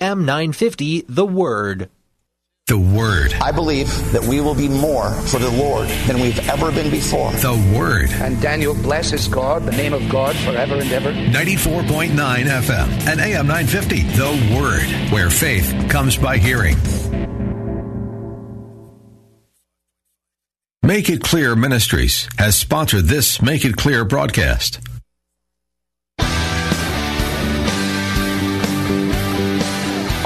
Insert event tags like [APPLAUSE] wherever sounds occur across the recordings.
M950, The Word. The Word. I believe that we will be more for the Lord than we've ever been before. The Word. And Daniel blesses God, the name of God, forever and ever. 94.9 FM and AM 950. The Word, where faith comes by hearing. Make It Clear Ministries has sponsored this Make It Clear broadcast.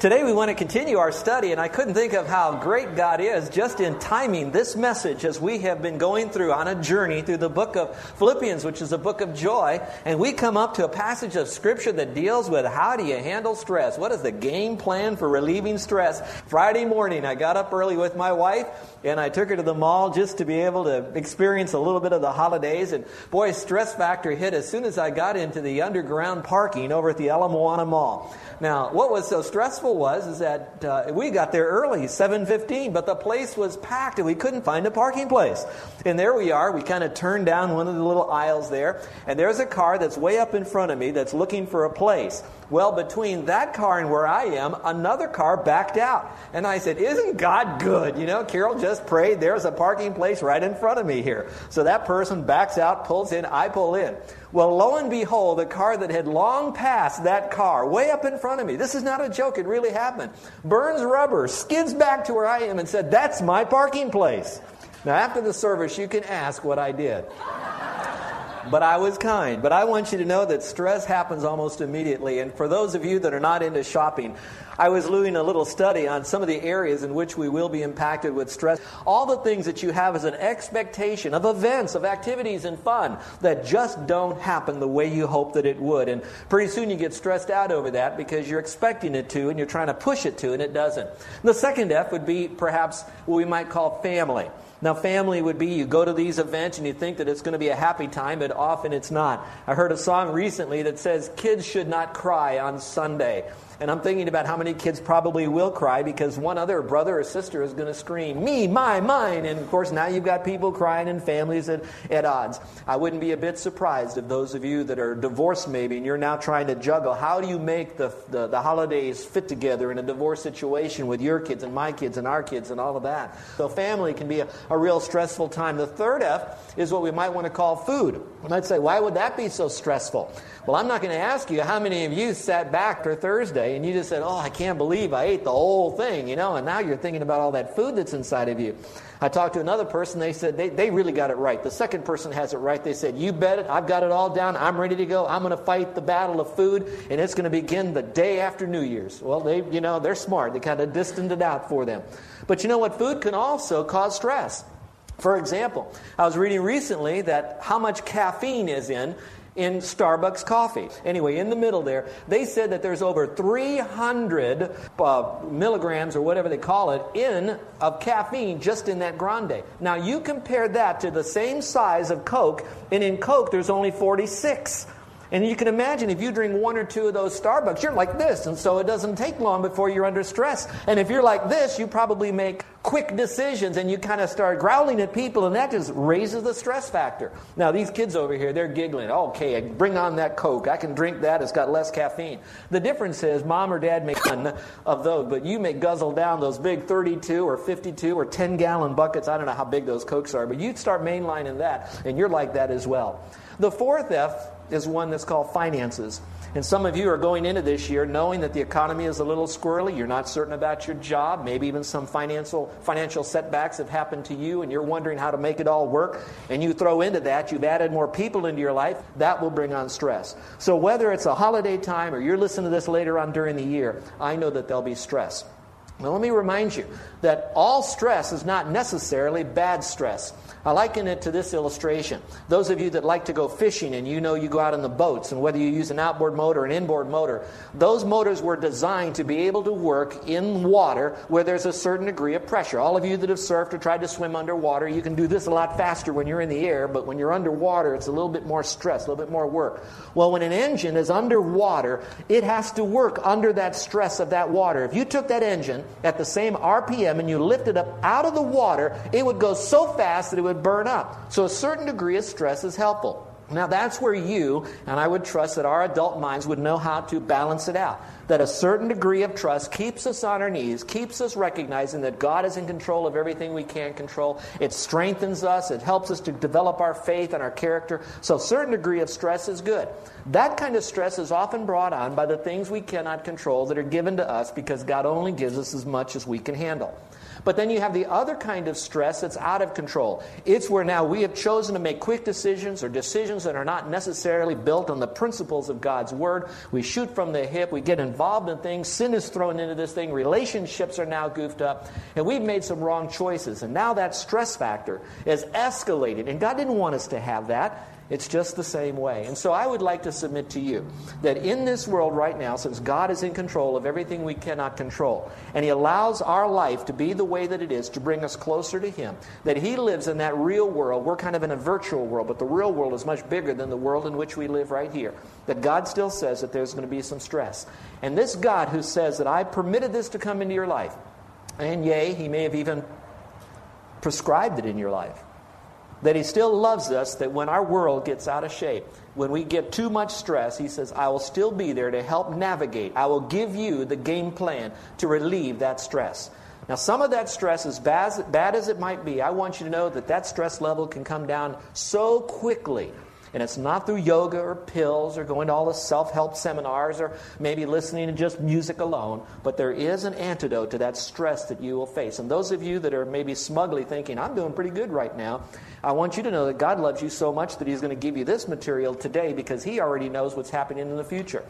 Today we want to continue our study, and I couldn't think of how great God is just in timing this message as we have been going through on a journey through the book of Philippians, which is a book of joy, and we come up to a passage of Scripture that deals with how do you handle stress? What is the game plan for relieving stress? Friday morning, I got up early with my wife, and I took her to the mall just to be able to experience a little bit of the holidays, and boy, stress factor hit as soon as I got into the underground parking over at the Ala Moana Mall. Now, what was so stressful was is that uh, we got there early, 7:15, but the place was packed and we couldn't find a parking place. And there we are. We kind of turned down one of the little aisles there, and there's a car that's way up in front of me that's looking for a place. Well, between that car and where I am, another car backed out. And I said, Isn't God good? You know, Carol just prayed. There's a parking place right in front of me here. So that person backs out, pulls in, I pull in. Well, lo and behold, a car that had long passed that car, way up in front of me, this is not a joke, it really happened, burns rubber, skids back to where I am, and said, That's my parking place. Now, after the service, you can ask what I did but I was kind. But I want you to know that stress happens almost immediately. And for those of you that are not into shopping, I was doing a little study on some of the areas in which we will be impacted with stress. All the things that you have as an expectation of events, of activities, and fun that just don't happen the way you hope that it would. And pretty soon you get stressed out over that because you're expecting it to and you're trying to push it to and it doesn't. The second F would be perhaps what we might call family. Now, family would be you go to these events and you think that it's going to be a happy time, but often it's not. I heard a song recently that says kids should not cry on Sunday. And I'm thinking about how many kids probably will cry because one other brother or sister is going to scream, me, my, mine. And of course, now you've got people crying and families at, at odds. I wouldn't be a bit surprised if those of you that are divorced maybe and you're now trying to juggle how do you make the, the, the holidays fit together in a divorce situation with your kids and my kids and our kids and all of that. So, family can be a, a real stressful time. The third F is what we might want to call food. You might say, why would that be so stressful? Well, I'm not going to ask you how many of you sat back for Thursday and you just said, Oh, I can't believe I ate the whole thing, you know, and now you're thinking about all that food that's inside of you. I talked to another person, they said they, they really got it right. The second person has it right. They said, You bet it, I've got it all down, I'm ready to go, I'm going to fight the battle of food, and it's going to begin the day after New Year's. Well, they, you know, they're smart. They kind of distanced it out for them. But you know what? Food can also cause stress. For example, I was reading recently that how much caffeine is in in Starbucks coffee. Anyway, in the middle there, they said that there's over 300 uh, milligrams or whatever they call it in of caffeine just in that grande. Now you compare that to the same size of Coke, and in Coke there's only 46. And you can imagine if you drink one or two of those Starbucks, you're like this, and so it doesn't take long before you're under stress. And if you're like this, you probably make quick decisions and you kind of start growling at people, and that just raises the stress factor. Now, these kids over here, they're giggling. Okay, bring on that Coke. I can drink that. It's got less caffeine. The difference is mom or dad make none of those, but you may guzzle down those big 32 or 52 or 10 gallon buckets. I don't know how big those Cokes are, but you'd start mainlining that, and you're like that as well. The fourth F is one that's called finances. And some of you are going into this year knowing that the economy is a little squirrely. You're not certain about your job, maybe even some financial financial setbacks have happened to you and you're wondering how to make it all work, and you throw into that, you've added more people into your life, that will bring on stress. So whether it's a holiday time or you're listening to this later on during the year, I know that there'll be stress. Now, let me remind you that all stress is not necessarily bad stress. I liken it to this illustration. Those of you that like to go fishing and you know you go out in the boats, and whether you use an outboard motor or an inboard motor, those motors were designed to be able to work in water where there's a certain degree of pressure. All of you that have surfed or tried to swim underwater, you can do this a lot faster when you're in the air, but when you're underwater, it's a little bit more stress, a little bit more work. Well, when an engine is underwater, it has to work under that stress of that water. If you took that engine at the same RPM and you lifted it up out of the water, it would go so fast that it would would burn up. So a certain degree of stress is helpful. Now, that's where you, and I would trust that our adult minds would know how to balance it out. That a certain degree of trust keeps us on our knees, keeps us recognizing that God is in control of everything we can't control. It strengthens us, it helps us to develop our faith and our character. So, a certain degree of stress is good. That kind of stress is often brought on by the things we cannot control that are given to us because God only gives us as much as we can handle. But then you have the other kind of stress that's out of control. It's where now we have chosen to make quick decisions or decisions that are not necessarily built on the principles of God's Word. We shoot from the hip, we get involved in things, sin is thrown into this thing, relationships are now goofed up, and we've made some wrong choices. And now that stress factor is escalated. And God didn't want us to have that. It's just the same way. And so I would like to submit to you that in this world right now, since God is in control of everything we cannot control, and He allows our life to be the way that it is to bring us closer to Him, that He lives in that real world. We're kind of in a virtual world, but the real world is much bigger than the world in which we live right here. That God still says that there's going to be some stress. And this God who says that I permitted this to come into your life, and yea, He may have even prescribed it in your life that He still loves us, that when our world gets out of shape, when we get too much stress, He says, I will still be there to help navigate. I will give you the game plan to relieve that stress. Now, some of that stress, as bad, bad as it might be, I want you to know that that stress level can come down so quickly and it's not through yoga or pills or going to all the self help seminars or maybe listening to just music alone, but there is an antidote to that stress that you will face. And those of you that are maybe smugly thinking, I'm doing pretty good right now, I want you to know that God loves you so much that He's going to give you this material today because He already knows what's happening in the future.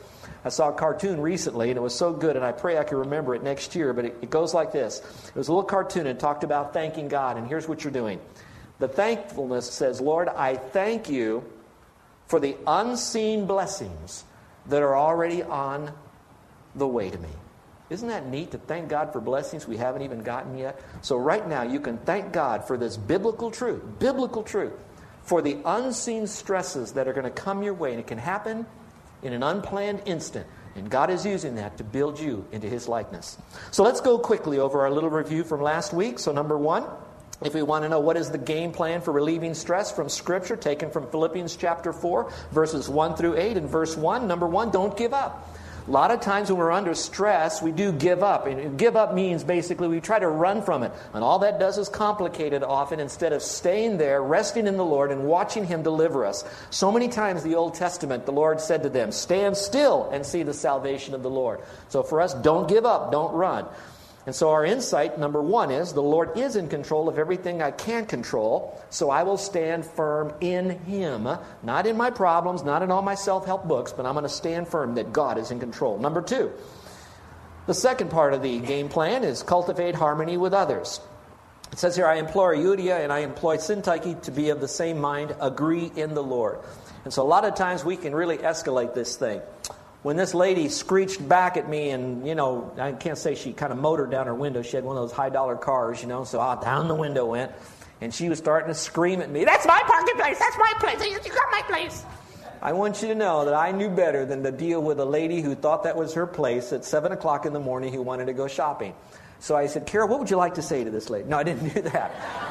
I saw a cartoon recently and it was so good, and I pray I can remember it next year, but it, it goes like this It was a little cartoon and talked about thanking God, and here's what you're doing. The thankfulness says, Lord, I thank you for the unseen blessings that are already on the way to me. Isn't that neat to thank God for blessings we haven't even gotten yet? So, right now, you can thank God for this biblical truth, biblical truth, for the unseen stresses that are going to come your way, and it can happen in an unplanned instant. And God is using that to build you into His likeness. So, let's go quickly over our little review from last week. So, number one, if we want to know what is the game plan for relieving stress from Scripture, taken from Philippians chapter 4, verses 1 through 8, and verse 1, number one, don't give up. A lot of times when we're under stress, we do give up. And give up means basically we try to run from it. And all that does is complicate it often instead of staying there, resting in the Lord, and watching Him deliver us. So many times in the Old Testament, the Lord said to them, Stand still and see the salvation of the Lord. So for us, don't give up, don't run. And so, our insight, number one, is the Lord is in control of everything I can control, so I will stand firm in Him. Not in my problems, not in all my self help books, but I'm going to stand firm that God is in control. Number two, the second part of the game plan is cultivate harmony with others. It says here, I implore Euodia and I employ Syntyche to be of the same mind, agree in the Lord. And so, a lot of times we can really escalate this thing when this lady screeched back at me and you know i can't say she kind of motored down her window. She had one of those high dollar cars you know so ah, down the window went and she was starting to scream at me that's my parking place! That's my place! You got my place! I want you to know that i knew better than to deal with a lady who thought that was her place at 7 o'clock in the morning who wanted to go shopping. So i said carol what would you like to say to this lady? No i didn't do that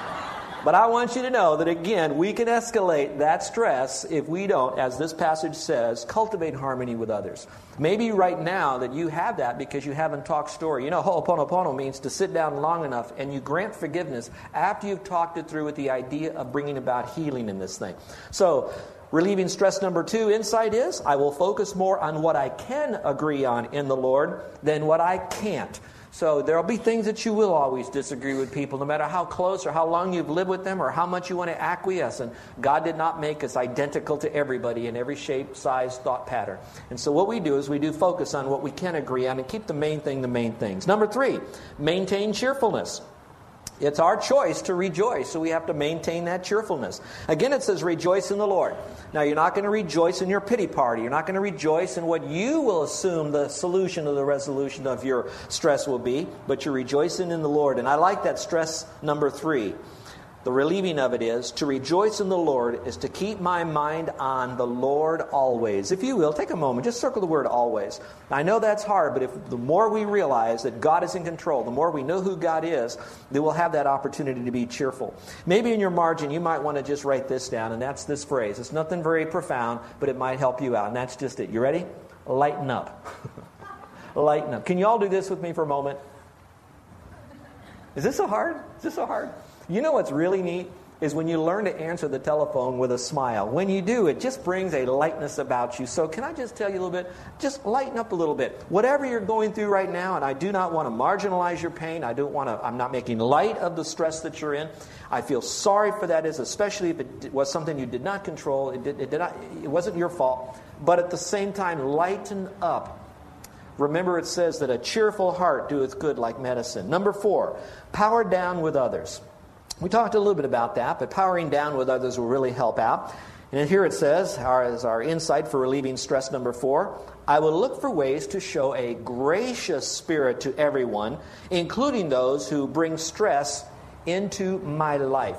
but I want you to know that again, we can escalate that stress if we don't, as this passage says, cultivate harmony with others. Maybe right now that you have that because you haven't talked story. You know, ho'oponopono means to sit down long enough and you grant forgiveness after you've talked it through with the idea of bringing about healing in this thing. So, relieving stress number two insight is I will focus more on what I can agree on in the Lord than what I can't. So there'll be things that you will always disagree with people, no matter how close or how long you've lived with them or how much you want to acquiesce. And God did not make us identical to everybody in every shape, size, thought pattern. And so what we do is we do focus on what we can agree on and keep the main thing the main things. Number three, maintain cheerfulness. It's our choice to rejoice, so we have to maintain that cheerfulness. Again, it says, rejoice in the Lord. Now, you're not going to rejoice in your pity party. You're not going to rejoice in what you will assume the solution or the resolution of your stress will be, but you're rejoicing in the Lord. And I like that stress number three. The relieving of it is to rejoice in the Lord is to keep my mind on the Lord always. If you will, take a moment, just circle the word always. I know that's hard, but if the more we realize that God is in control, the more we know who God is, then we'll have that opportunity to be cheerful. Maybe in your margin, you might want to just write this down, and that's this phrase. It's nothing very profound, but it might help you out, and that's just it. You ready? Lighten up. [LAUGHS] Lighten up. Can you all do this with me for a moment? Is this so hard? Is this so hard? You know what's really neat? Is when you learn to answer the telephone with a smile. When you do, it just brings a lightness about you. So, can I just tell you a little bit? Just lighten up a little bit. Whatever you're going through right now, and I do not want to marginalize your pain. I don't want to, I'm not making light of the stress that you're in. I feel sorry for that, is especially if it was something you did not control. It, did, it, did not, it wasn't your fault. But at the same time, lighten up. Remember, it says that a cheerful heart doeth good like medicine. Number four, power down with others. We talked a little bit about that, but powering down with others will really help out. And here it says, our, as our insight for relieving stress number four, I will look for ways to show a gracious spirit to everyone, including those who bring stress into my life.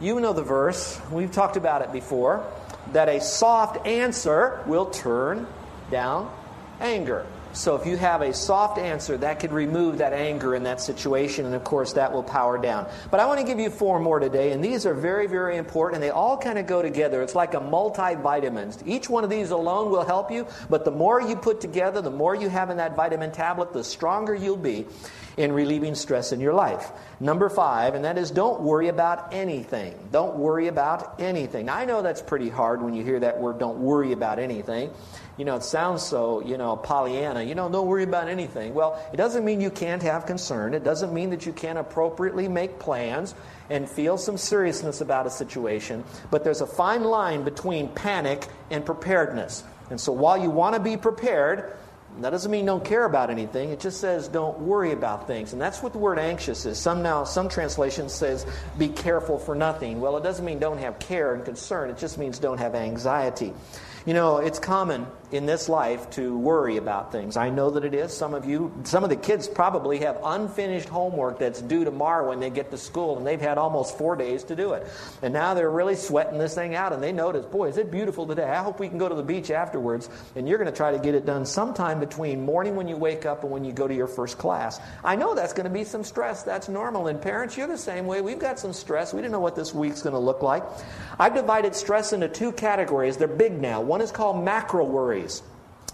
You know the verse, we've talked about it before, that a soft answer will turn down anger. So if you have a soft answer, that could remove that anger in that situation, and of course that will power down. But I want to give you four more today, and these are very, very important, and they all kind of go together. It's like a multivitamin. Each one of these alone will help you, but the more you put together, the more you have in that vitamin tablet, the stronger you'll be in relieving stress in your life. Number five, and that is don't worry about anything. Don't worry about anything. I know that's pretty hard when you hear that word, don't worry about anything you know, it sounds so, you know, Pollyanna, you know, don't worry about anything. Well, it doesn't mean you can't have concern. It doesn't mean that you can't appropriately make plans and feel some seriousness about a situation. But there's a fine line between panic and preparedness. And so while you want to be prepared, that doesn't mean don't care about anything. It just says don't worry about things. And that's what the word anxious is. Some now some translation says be careful for nothing. Well, it doesn't mean don't have care and concern. It just means don't have anxiety. You know, it's common in this life to worry about things. I know that it is. Some of you, some of the kids probably have unfinished homework that's due tomorrow when they get to school, and they've had almost four days to do it. And now they're really sweating this thing out, and they notice, boy, is it beautiful today. I hope we can go to the beach afterwards. And you're going to try to get it done sometime between morning when you wake up and when you go to your first class. I know that's going to be some stress. That's normal. And parents, you're the same way. We've got some stress. We didn't know what this week's going to look like. I've divided stress into two categories. They're big now. One is called macro worries.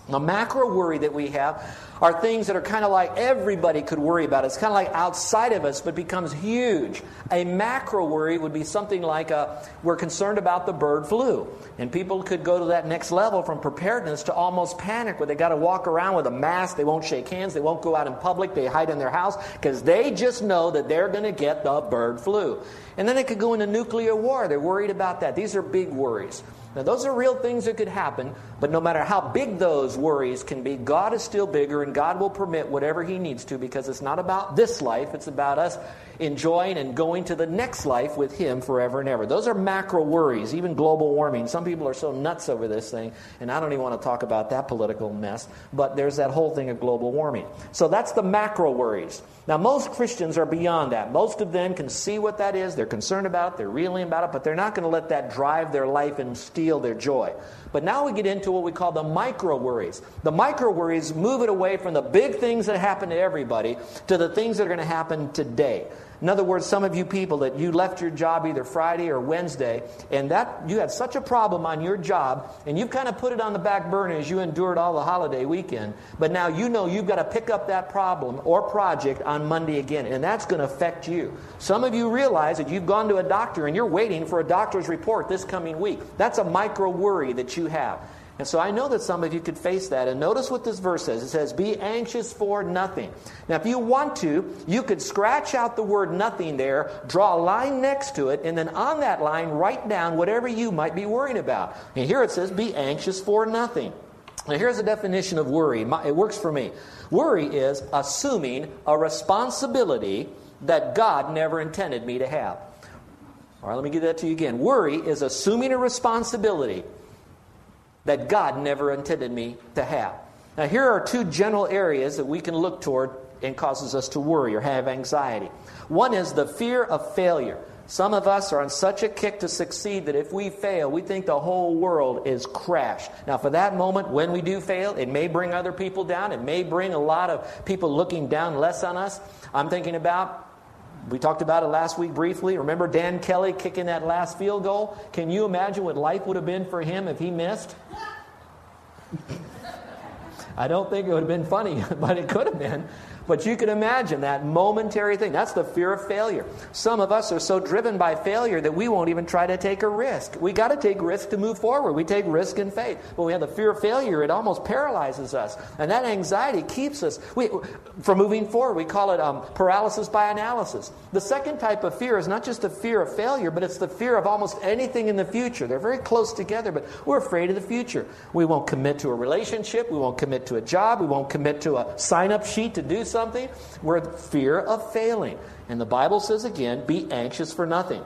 The macro worry that we have are things that are kind of like everybody could worry about. It's kind of like outside of us, but becomes huge. A macro worry would be something like a, uh, we're concerned about the bird flu. And people could go to that next level from preparedness to almost panic where they got to walk around with a mask, they won't shake hands, they won't go out in public, they hide in their house because they just know that they're going to get the bird flu. And then it could go into nuclear war. They're worried about that. These are big worries. Now, those are real things that could happen, but no matter how big those worries can be, God is still bigger and God will permit whatever He needs to because it's not about this life, it's about us enjoying and going to the next life with Him forever and ever. Those are macro worries, even global warming. Some people are so nuts over this thing, and I don't even want to talk about that political mess, but there's that whole thing of global warming. So that's the macro worries. Now, most Christians are beyond that. Most of them can see what that is, they're concerned about it, they're reeling about it, but they're not going to let that drive their life and steal their joy. But now we get into what we call the micro worries. The micro worries move it away from the big things that happen to everybody to the things that are going to happen today. In other words, some of you people that you left your job either Friday or Wednesday, and that you had such a problem on your job, and you've kind of put it on the back burner as you endured all the holiday weekend, but now you know you've got to pick up that problem or project on Monday again, and that's going to affect you. Some of you realize that you've gone to a doctor and you're waiting for a doctor's report this coming week. That's a micro worry that you have. And so I know that some of you could face that. And notice what this verse says it says, Be anxious for nothing. Now, if you want to, you could scratch out the word nothing there, draw a line next to it, and then on that line, write down whatever you might be worrying about. And here it says, Be anxious for nothing. Now, here's a definition of worry. It works for me. Worry is assuming a responsibility that God never intended me to have. All right, let me give that to you again. Worry is assuming a responsibility that God never intended me to have. Now, here are two general areas that we can look toward and causes us to worry or have anxiety. One is the fear of failure. Some of us are on such a kick to succeed that if we fail, we think the whole world is crashed. Now, for that moment, when we do fail, it may bring other people down. It may bring a lot of people looking down less on us. I'm thinking about we talked about it last week briefly. Remember Dan Kelly kicking that last field goal? Can you imagine what life would have been for him if he missed? I don't think it would have been funny, [LAUGHS] but it could have been. But you can imagine that momentary thing. That's the fear of failure. Some of us are so driven by failure that we won't even try to take a risk. We got to take risk to move forward. We take risk in faith. But we have the fear of failure, it almost paralyzes us. And that anxiety keeps us we, from moving forward. We call it um, paralysis by analysis. The second type of fear is not just the fear of failure, but it's the fear of almost anything in the future. They're very close together, but we're afraid of the future. We won't commit to a relationship. We won't commit to a job. We won't commit to a sign up sheet to do something something? We're fear of failing. And the Bible says again, be anxious for nothing.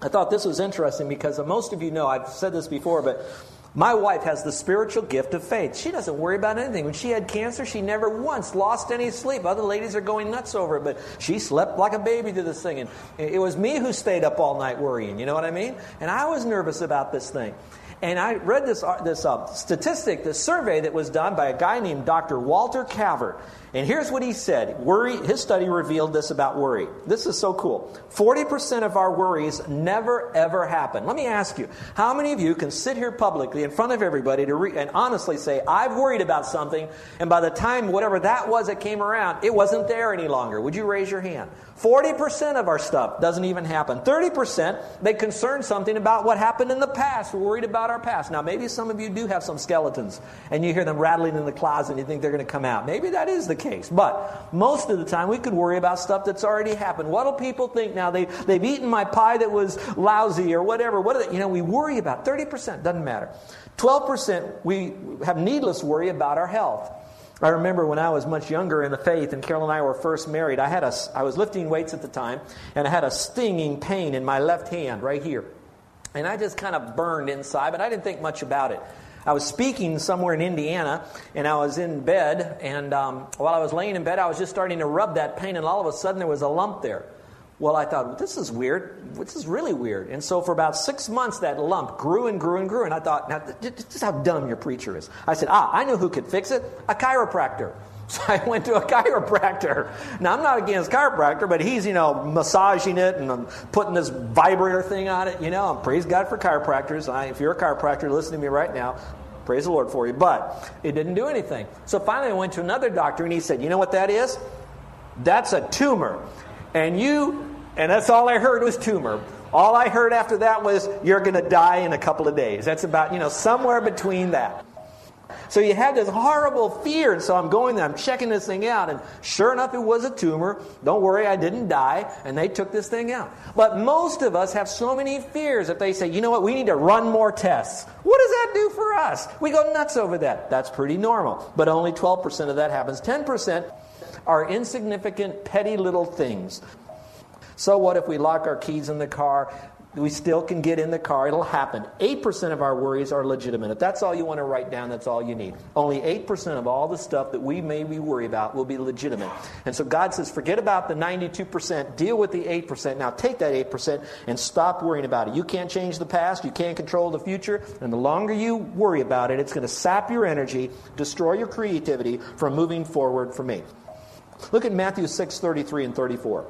I thought this was interesting because most of you know, I've said this before, but my wife has the spiritual gift of faith. She doesn't worry about anything. When she had cancer, she never once lost any sleep. Other ladies are going nuts over it, but she slept like a baby through this thing. And it was me who stayed up all night worrying, you know what I mean? And I was nervous about this thing. And I read this, uh, this uh, statistic, this survey that was done by a guy named Dr. Walter Cavert. And here's what he said. Worry, his study revealed this about worry. This is so cool. 40% of our worries never ever happen. Let me ask you, how many of you can sit here publicly in front of everybody to re- and honestly say, I've worried about something, and by the time whatever that was that came around, it wasn't there any longer? Would you raise your hand? 40% of our stuff doesn't even happen. 30%, they concern something about what happened in the past. Worried about our past. Now, maybe some of you do have some skeletons, and you hear them rattling in the closet and you think they're going to come out. Maybe that is the case. But most of the time, we could worry about stuff that's already happened. What do people think now? They, they've eaten my pie that was lousy or whatever. What you know, we worry about 30%, doesn't matter. 12%, we have needless worry about our health. I remember when I was much younger in the faith and Carol and I were first married, I, had a, I was lifting weights at the time, and I had a stinging pain in my left hand right here. And I just kind of burned inside, but I didn't think much about it. I was speaking somewhere in Indiana, and I was in bed, and um, while I was laying in bed, I was just starting to rub that pain, and all of a sudden there was a lump there. Well, I thought, this is weird. This is really weird. And so for about six months, that lump grew and grew and grew. And I thought, now, this is how dumb your preacher is. I said, ah, I know who could fix it a chiropractor. So I went to a chiropractor. Now, I'm not against chiropractor, but he's, you know, massaging it and I'm putting this vibrator thing on it. You know, I praise God for chiropractors. I, if you're a chiropractor, listen to me right now. Praise the Lord for you. But it didn't do anything. So finally, I went to another doctor, and he said, You know what that is? That's a tumor. And you, and that's all I heard was tumor. All I heard after that was, You're going to die in a couple of days. That's about, you know, somewhere between that. So you had this horrible fear. And so I'm going there, I'm checking this thing out. And sure enough, it was a tumor. Don't worry, I didn't die. And they took this thing out. But most of us have so many fears that they say, you know what, we need to run more tests. What does that do for us? We go nuts over that. That's pretty normal. But only 12% of that happens. 10% are insignificant, petty little things. So what if we lock our keys in the car? We still can get in the car. It'll happen. 8% of our worries are legitimate. If that's all you want to write down, that's all you need. Only 8% of all the stuff that we may be worried about will be legitimate. And so God says, forget about the 92%, deal with the 8%. Now take that 8% and stop worrying about it. You can't change the past, you can't control the future, and the longer you worry about it, it's going to sap your energy, destroy your creativity from moving forward for me. Look at Matthew 6 33 and 34.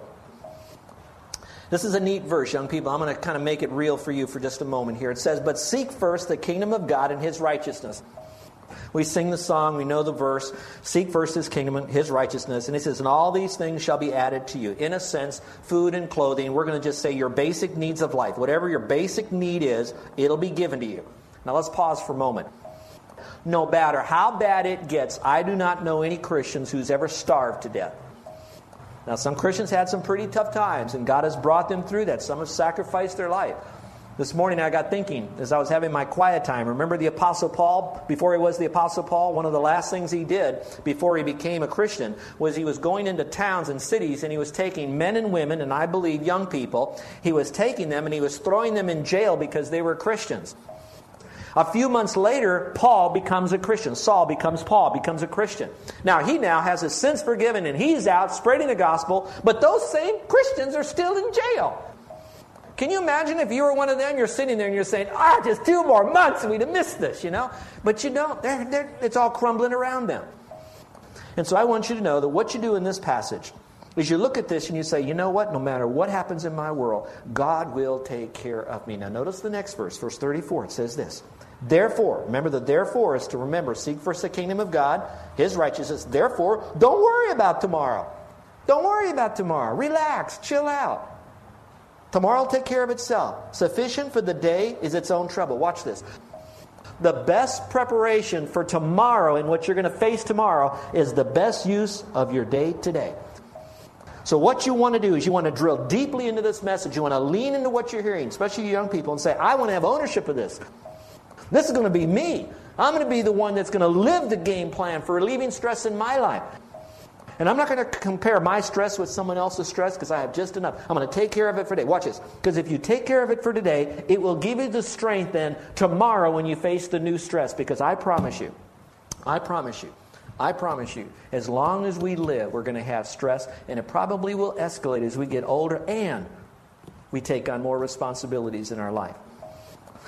This is a neat verse, young people. I'm going to kind of make it real for you for just a moment here. It says, But seek first the kingdom of God and his righteousness. We sing the song, we know the verse. Seek first his kingdom and his righteousness. And he says, And all these things shall be added to you. In a sense, food and clothing. We're going to just say your basic needs of life. Whatever your basic need is, it'll be given to you. Now let's pause for a moment. no matter how bad it gets, I do not know any Christians who's ever starved to death. Now, some Christians had some pretty tough times, and God has brought them through that. Some have sacrificed their life. This morning I got thinking as I was having my quiet time. Remember the Apostle Paul? Before he was the Apostle Paul, one of the last things he did before he became a Christian was he was going into towns and cities and he was taking men and women, and I believe young people, he was taking them and he was throwing them in jail because they were Christians. A few months later, Paul becomes a Christian. Saul becomes Paul, becomes a Christian. Now, he now has his sins forgiven and he's out spreading the gospel, but those same Christians are still in jail. Can you imagine if you were one of them? You're sitting there and you're saying, ah, just two more months and we'd have missed this, you know? But you don't. They're, they're, it's all crumbling around them. And so I want you to know that what you do in this passage is you look at this and you say, you know what? No matter what happens in my world, God will take care of me. Now, notice the next verse, verse 34. It says this Therefore, remember the therefore is to remember, seek first the kingdom of God, his righteousness. Therefore, don't worry about tomorrow. Don't worry about tomorrow. Relax, chill out. Tomorrow will take care of itself. Sufficient for the day is its own trouble. Watch this. The best preparation for tomorrow and what you're going to face tomorrow is the best use of your day today. So, what you want to do is you want to drill deeply into this message. You want to lean into what you're hearing, especially young people, and say, I want to have ownership of this. This is going to be me. I'm going to be the one that's going to live the game plan for relieving stress in my life. And I'm not going to compare my stress with someone else's stress because I have just enough. I'm going to take care of it for today. Watch this. Because if you take care of it for today, it will give you the strength then tomorrow when you face the new stress. Because I promise you, I promise you, I promise you, as long as we live, we're going to have stress, and it probably will escalate as we get older and we take on more responsibilities in our life.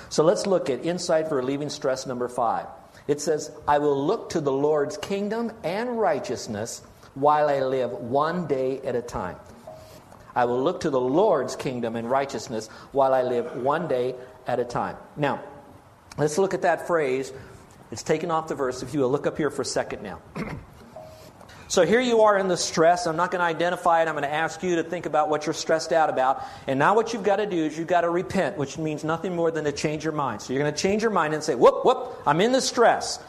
So let's look at insight for relieving stress number five. It says, I will look to the Lord's kingdom and righteousness while I live one day at a time. I will look to the Lord's kingdom and righteousness while I live one day at a time. Now, let's look at that phrase. It's taken off the verse. If you will look up here for a second now. [CLEARS THROAT] So here you are in the stress. I'm not going to identify it. I'm going to ask you to think about what you're stressed out about. And now what you've got to do is you've got to repent, which means nothing more than to change your mind. So you're going to change your mind and say, whoop, whoop, I'm in the stress.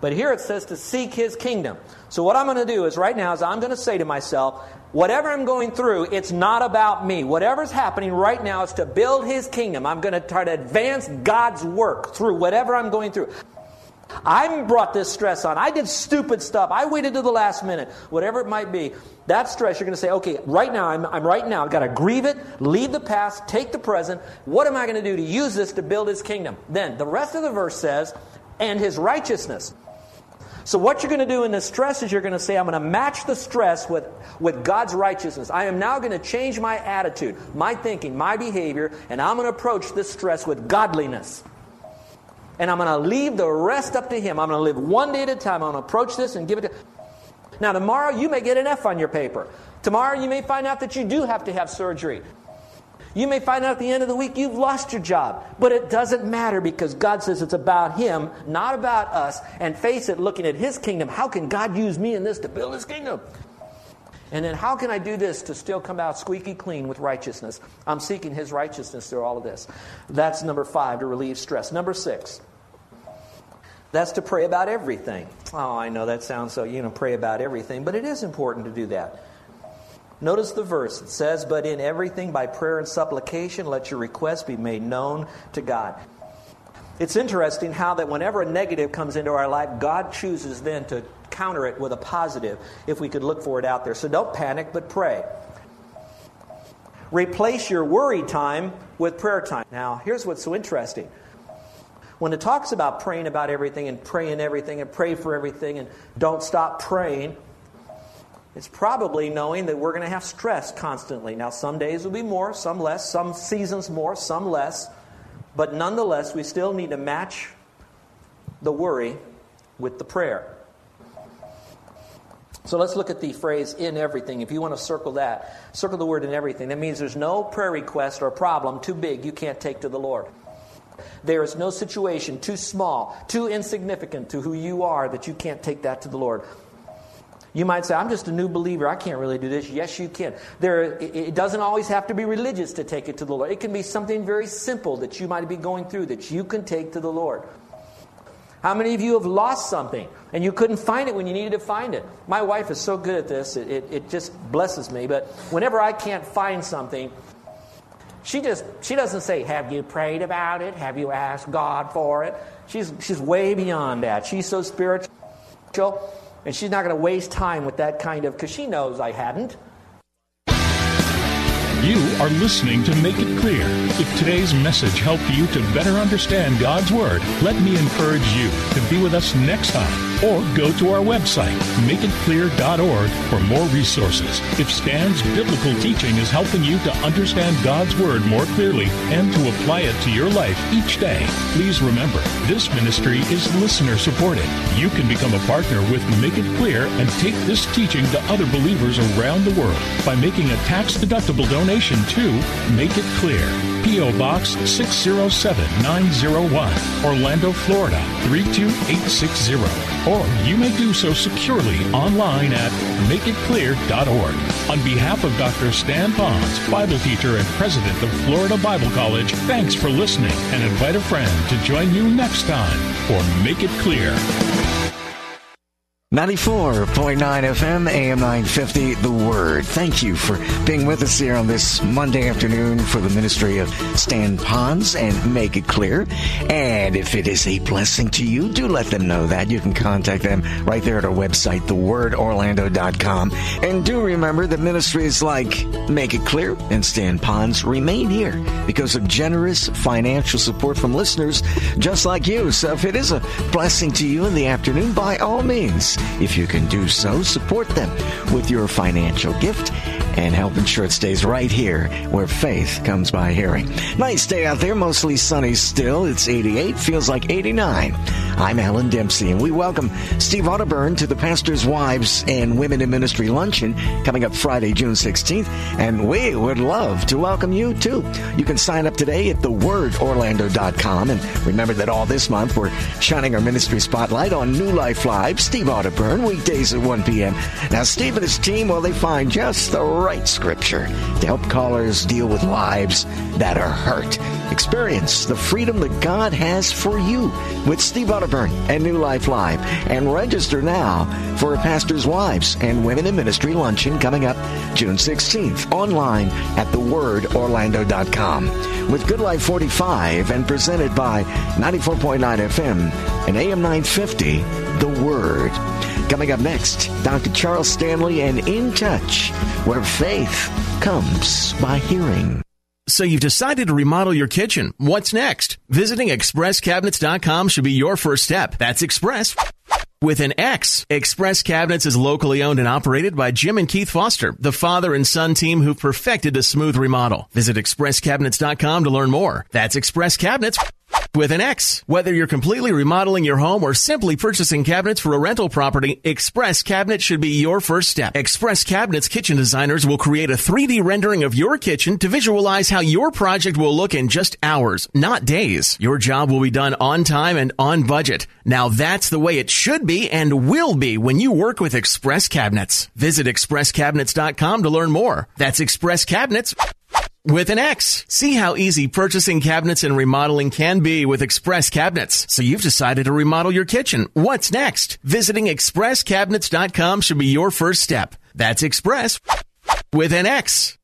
But here it says to seek his kingdom. So what I'm going to do is right now is I'm going to say to myself, whatever I'm going through, it's not about me. Whatever's happening right now is to build his kingdom. I'm going to try to advance God's work through whatever I'm going through. I brought this stress on. I did stupid stuff. I waited to the last minute. Whatever it might be. That stress, you're going to say, okay, right now, I'm, I'm right now. I've got to grieve it, leave the past, take the present. What am I going to do to use this to build his kingdom? Then the rest of the verse says, and his righteousness. So, what you're going to do in this stress is you're going to say, I'm going to match the stress with, with God's righteousness. I am now going to change my attitude, my thinking, my behavior, and I'm going to approach this stress with godliness and I'm going to leave the rest up to Him. I'm going to live one day at a time. I'm going to approach this and give it to. Now, tomorrow you may get an F on your paper. Tomorrow you may find out that you do have to have surgery. You may find out at the end of the week you've lost your job. But it doesn't matter because God says it's about Him, not about us. And face it, looking at His kingdom, how can God use me in this to build His kingdom? And then how can I do this to still come out squeaky clean with righteousness? I'm seeking his righteousness through all of this. That's number five to relieve stress. Number six. That's to pray about everything. Oh, I know that sounds so, you know, pray about everything, but it is important to do that. Notice the verse. It says, But in everything by prayer and supplication, let your requests be made known to God. It's interesting how that whenever a negative comes into our life, God chooses then to counter it with a positive if we could look for it out there. So don't panic, but pray. Replace your worry time with prayer time. Now, here's what's so interesting. When it talks about praying about everything and praying everything and pray for everything and don't stop praying, it's probably knowing that we're going to have stress constantly. Now, some days will be more, some less, some seasons more, some less. But nonetheless, we still need to match the worry with the prayer. So let's look at the phrase in everything. If you want to circle that, circle the word in everything. That means there's no prayer request or problem too big you can't take to the Lord. There is no situation too small, too insignificant to who you are that you can't take that to the Lord. You might say, I'm just a new believer. I can't really do this. Yes, you can. There, it doesn't always have to be religious to take it to the Lord. It can be something very simple that you might be going through that you can take to the Lord. How many of you have lost something and you couldn't find it when you needed to find it? My wife is so good at this, it, it, it just blesses me. But whenever I can't find something, she just she doesn't say, Have you prayed about it? Have you asked God for it? She's she's way beyond that. She's so spiritual and she's not going to waste time with that kind of because she knows I hadn't. You are listening to Make It Clear. If today's message helped you to better understand God's Word, let me encourage you to be with us next time or go to our website, makeitclear.org, for more resources. If Stan's biblical teaching is helping you to understand God's Word more clearly and to apply it to your life each day, please remember this ministry is listener supported. You can become a partner with Make It Clear and take this teaching to other believers around the world by making a tax deductible donation to Make It Clear. P.O. Box 607901, Orlando, Florida 32860. Or you may do so securely online at makeitclear.org. On behalf of Dr. Stan Ponz, Bible teacher and president of Florida Bible College, thanks for listening and invite a friend to join you next time for Make It Clear. 94.9 FM, AM 950, The Word. Thank you for being with us here on this Monday afternoon for the ministry of Stan Ponz and Make It Clear. And if it is a blessing to you, do let them know that. You can contact them right there at our website, thewordorlando.com. And do remember that ministries like Make It Clear and Stan Ponz remain here because of generous financial support from listeners just like you. So if it is a blessing to you in the afternoon, by all means, if you can do so, support them with your financial gift and help ensure it stays right here where faith comes by hearing. Nice day out there, mostly sunny still. It's 88, feels like 89. I'm Alan Dempsey, and we welcome Steve Arterburn to the Pastor's Wives and Women in Ministry Luncheon coming up Friday, June 16th, and we would love to welcome you too. You can sign up today at thewordorlando.com, and remember that all this month we're shining our ministry spotlight on New Life Live, Steve Arterburn, weekdays at 1 p.m. Now, Steve and his team, well, they find just the right scripture to help callers deal with lives that are hurt. Experience the freedom that God has for you with Steve Otterburn and New Life Live. And register now for a Pastor's Wives and Women in Ministry luncheon coming up June 16th online at thewordorlando.com with Good Life 45 and presented by 94.9 FM and AM 950, The Word. Coming up next, Dr. Charles Stanley and In Touch, where faith comes by hearing. So you've decided to remodel your kitchen. What's next? Visiting expresscabinets.com should be your first step. That's Express with an X. Express Cabinets is locally owned and operated by Jim and Keith Foster, the father and son team who perfected the smooth remodel. Visit expresscabinets.com to learn more. That's Express Cabinets with an X. Whether you're completely remodeling your home or simply purchasing cabinets for a rental property, Express Cabinets should be your first step. Express Cabinets kitchen designers will create a 3D rendering of your kitchen to visualize how your project will look in just hours, not days. Your job will be done on time and on budget. Now that's the way it should be and will be when you work with Express Cabinets. Visit expresscabinets.com to learn more. That's Express Cabinets with an X. See how easy purchasing cabinets and remodeling can be with Express Cabinets. So you've decided to remodel your kitchen. What's next? Visiting expresscabinets.com should be your first step. That's Express with an X.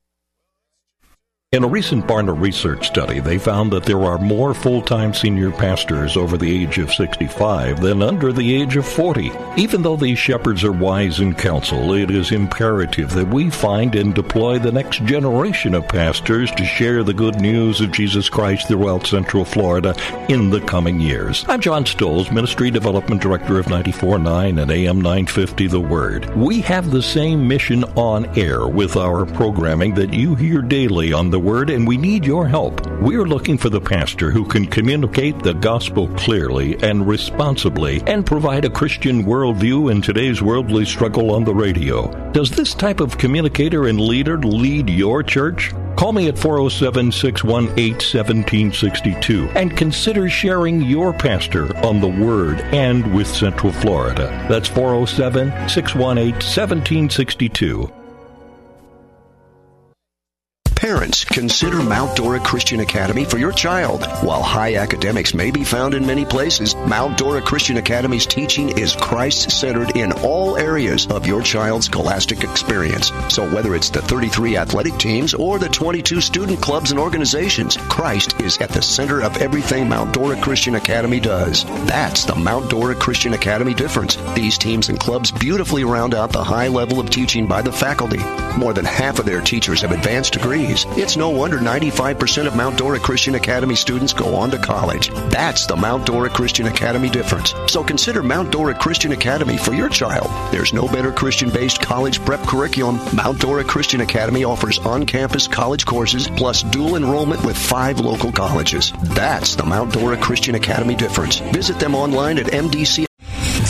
In a recent Barna research study, they found that there are more full-time senior pastors over the age of 65 than under the age of 40. Even though these shepherds are wise in counsel, it is imperative that we find and deploy the next generation of pastors to share the good news of Jesus Christ throughout Central Florida in the coming years. I'm John Stoles, Ministry Development Director of 94.9 and AM 950 The Word. We have the same mission on air with our programming that you hear daily on the Word, and we need your help. We're looking for the pastor who can communicate the gospel clearly and responsibly and provide a Christian worldview in today's worldly struggle on the radio. Does this type of communicator and leader lead your church? Call me at 407 618 1762 and consider sharing your pastor on the Word and with Central Florida. That's 407 618 1762. Parents. Consider Mount Dora Christian Academy for your child. While high academics may be found in many places, Mount Dora Christian Academy's teaching is Christ centered in all areas of your child's scholastic experience. So whether it's the 33 athletic teams or the 22 student clubs and organizations, Christ is at the center of everything Mount Dora Christian Academy does. That's the Mount Dora Christian Academy difference. These teams and clubs beautifully round out the high level of teaching by the faculty. More than half of their teachers have advanced degrees. It's no wonder 95% of Mount Dora Christian Academy students go on to college. That's the Mount Dora Christian Academy difference. So consider Mount Dora Christian Academy for your child. There's no better Christian based college prep curriculum. Mount Dora Christian Academy offers on campus college courses plus dual enrollment with five local colleges. That's the Mount Dora Christian Academy difference. Visit them online at MDC.